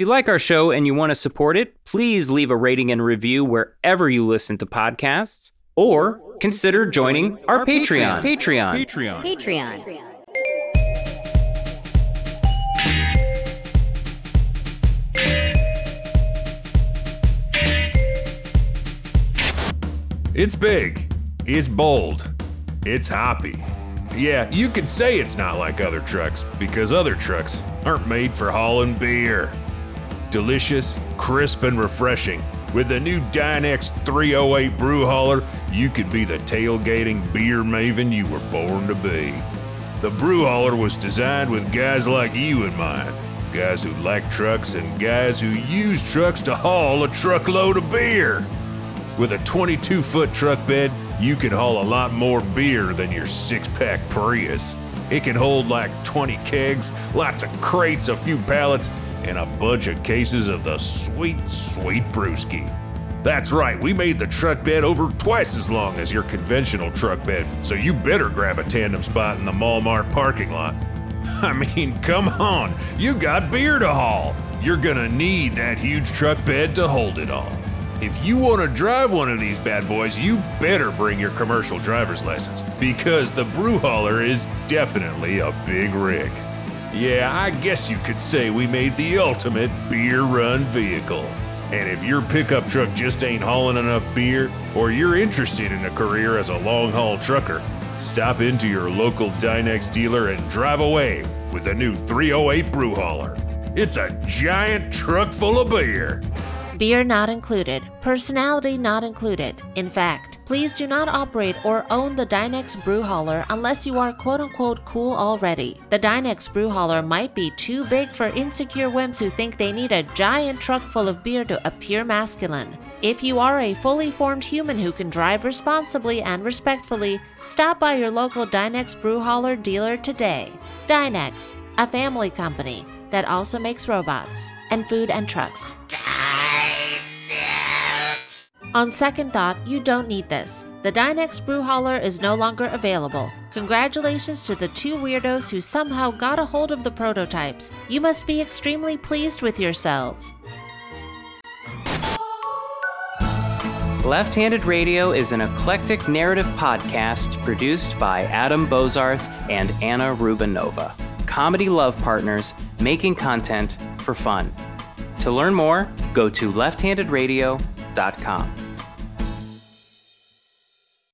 If you like our show and you want to support it, please leave a rating and review wherever you listen to podcasts, or consider joining our Patreon. Patreon. Patreon. Patreon. It's big. It's bold. It's hoppy. Yeah, you could say it's not like other trucks because other trucks aren't made for hauling beer. Delicious, crisp, and refreshing. With the new Dynex 308 brew hauler, you can be the tailgating beer maven you were born to be. The brew hauler was designed with guys like you in mind. Guys who like trucks and guys who use trucks to haul a truckload of beer. With a 22 foot truck bed, you can haul a lot more beer than your six pack Prius. It can hold like 20 kegs, lots of crates, a few pallets, and a bunch of cases of the sweet, sweet brewski. That's right, we made the truck bed over twice as long as your conventional truck bed, so you better grab a tandem spot in the Walmart parking lot. I mean, come on, you got beer to haul. You're gonna need that huge truck bed to hold it all. If you want to drive one of these bad boys, you better bring your commercial driver's license because the brew hauler is definitely a big rig. Yeah, I guess you could say we made the ultimate beer run vehicle. And if your pickup truck just ain't hauling enough beer, or you're interested in a career as a long haul trucker, stop into your local Dynex dealer and drive away with a new 308 brew hauler. It's a giant truck full of beer. Beer not included. Personality not included. In fact, please do not operate or own the Dynex Brew Hauler unless you are quote unquote cool already. The Dynex Brew Hauler might be too big for insecure wimps who think they need a giant truck full of beer to appear masculine. If you are a fully formed human who can drive responsibly and respectfully, stop by your local Dynex Brew Hauler dealer today. Dynex, a family company that also makes robots and food and trucks. On second thought, you don't need this. The Dynex Brew Hauler is no longer available. Congratulations to the two weirdos who somehow got a hold of the prototypes. You must be extremely pleased with yourselves. Left Handed Radio is an eclectic narrative podcast produced by Adam Bozarth and Anna Rubinova. Comedy love partners making content for fun. To learn more, go to lefthandedradio.com.